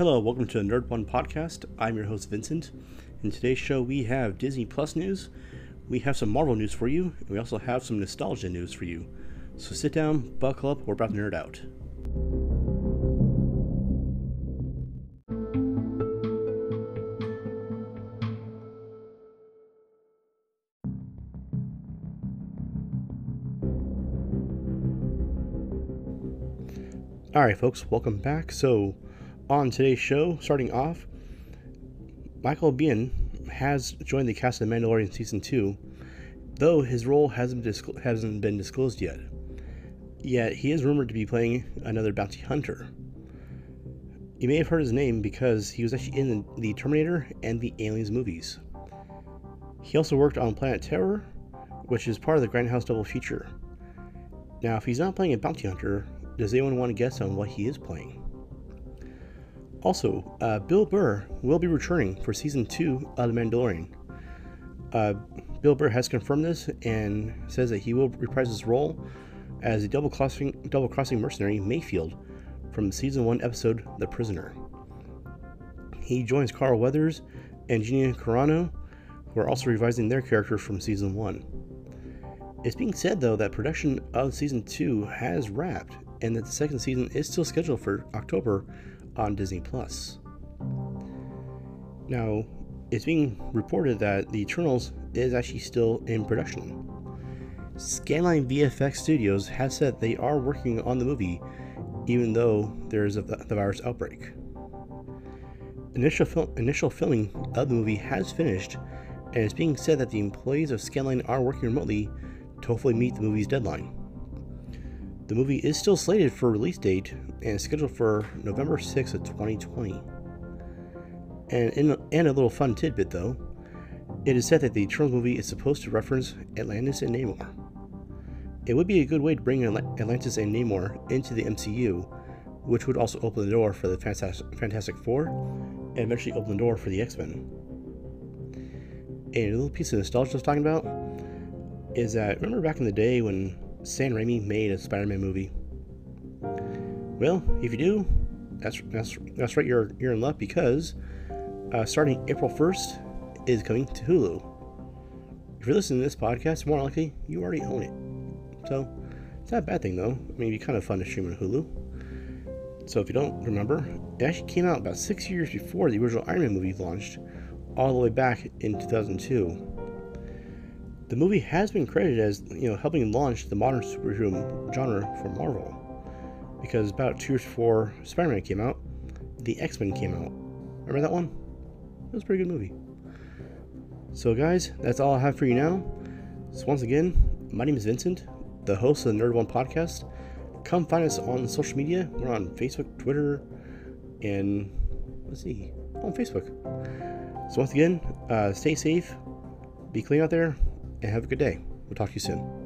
Hello, welcome to the Nerd One podcast. I'm your host Vincent. In today's show, we have Disney Plus news, we have some Marvel news for you, and we also have some nostalgia news for you. So sit down, buckle up, we're about to nerd out. All right, folks, welcome back. So, on today's show, starting off, Michael Biehn has joined the cast of The Mandalorian season two, though his role hasn't disclo- hasn't been disclosed yet. Yet he is rumored to be playing another bounty hunter. You may have heard his name because he was actually in the Terminator and the Aliens movies. He also worked on Planet Terror, which is part of the Grindhouse double feature. Now, if he's not playing a bounty hunter, does anyone want to guess on what he is playing? Also, uh, Bill Burr will be returning for season two of The Mandalorian. Uh, Bill Burr has confirmed this and says that he will reprise his role as a double crossing double crossing mercenary Mayfield from season one episode The Prisoner. He joins Carl Weathers and Gina Carano, who are also revising their characters from season one. It's being said though that production of season two has wrapped and that the second season is still scheduled for October on Disney Plus. Now, it's being reported that the Eternals is actually still in production. Scanline VFX Studios has said they are working on the movie, even though there is the virus outbreak. Initial, fil- initial filming of the movie has finished, and it's being said that the employees of Scanline are working remotely to hopefully meet the movie's deadline. The movie is still slated for release date and scheduled for November 6th of 2020. And, in, and a little fun tidbit though, it is said that the Eternals movie is supposed to reference Atlantis and Namor. It would be a good way to bring Atlantis and Namor into the MCU, which would also open the door for the Fantastic Four and eventually open the door for the X Men. And a little piece of nostalgia I was talking about is that remember back in the day when Sam Raimi made a Spider-Man movie? Well, if you do, that's that's that's right. You're you're in luck because uh, starting April 1st is coming to Hulu. If you're listening to this podcast, more likely you already own it. So it's not a bad thing though. I mean, it'd be kind of fun to stream on Hulu. So if you don't remember, it actually came out about six years before the original Iron Man movie launched, all the way back in 2002. The movie has been credited as you know helping launch the modern superhero genre for Marvel, because about two years before Spider-Man came out, the X-Men came out. Remember that one? It was a pretty good movie. So guys, that's all I have for you now. So once again, my name is Vincent, the host of the Nerd One podcast. Come find us on social media. We're on Facebook, Twitter, and let's see, on Facebook. So once again, uh, stay safe, be clean out there, and have a good day. We'll talk to you soon.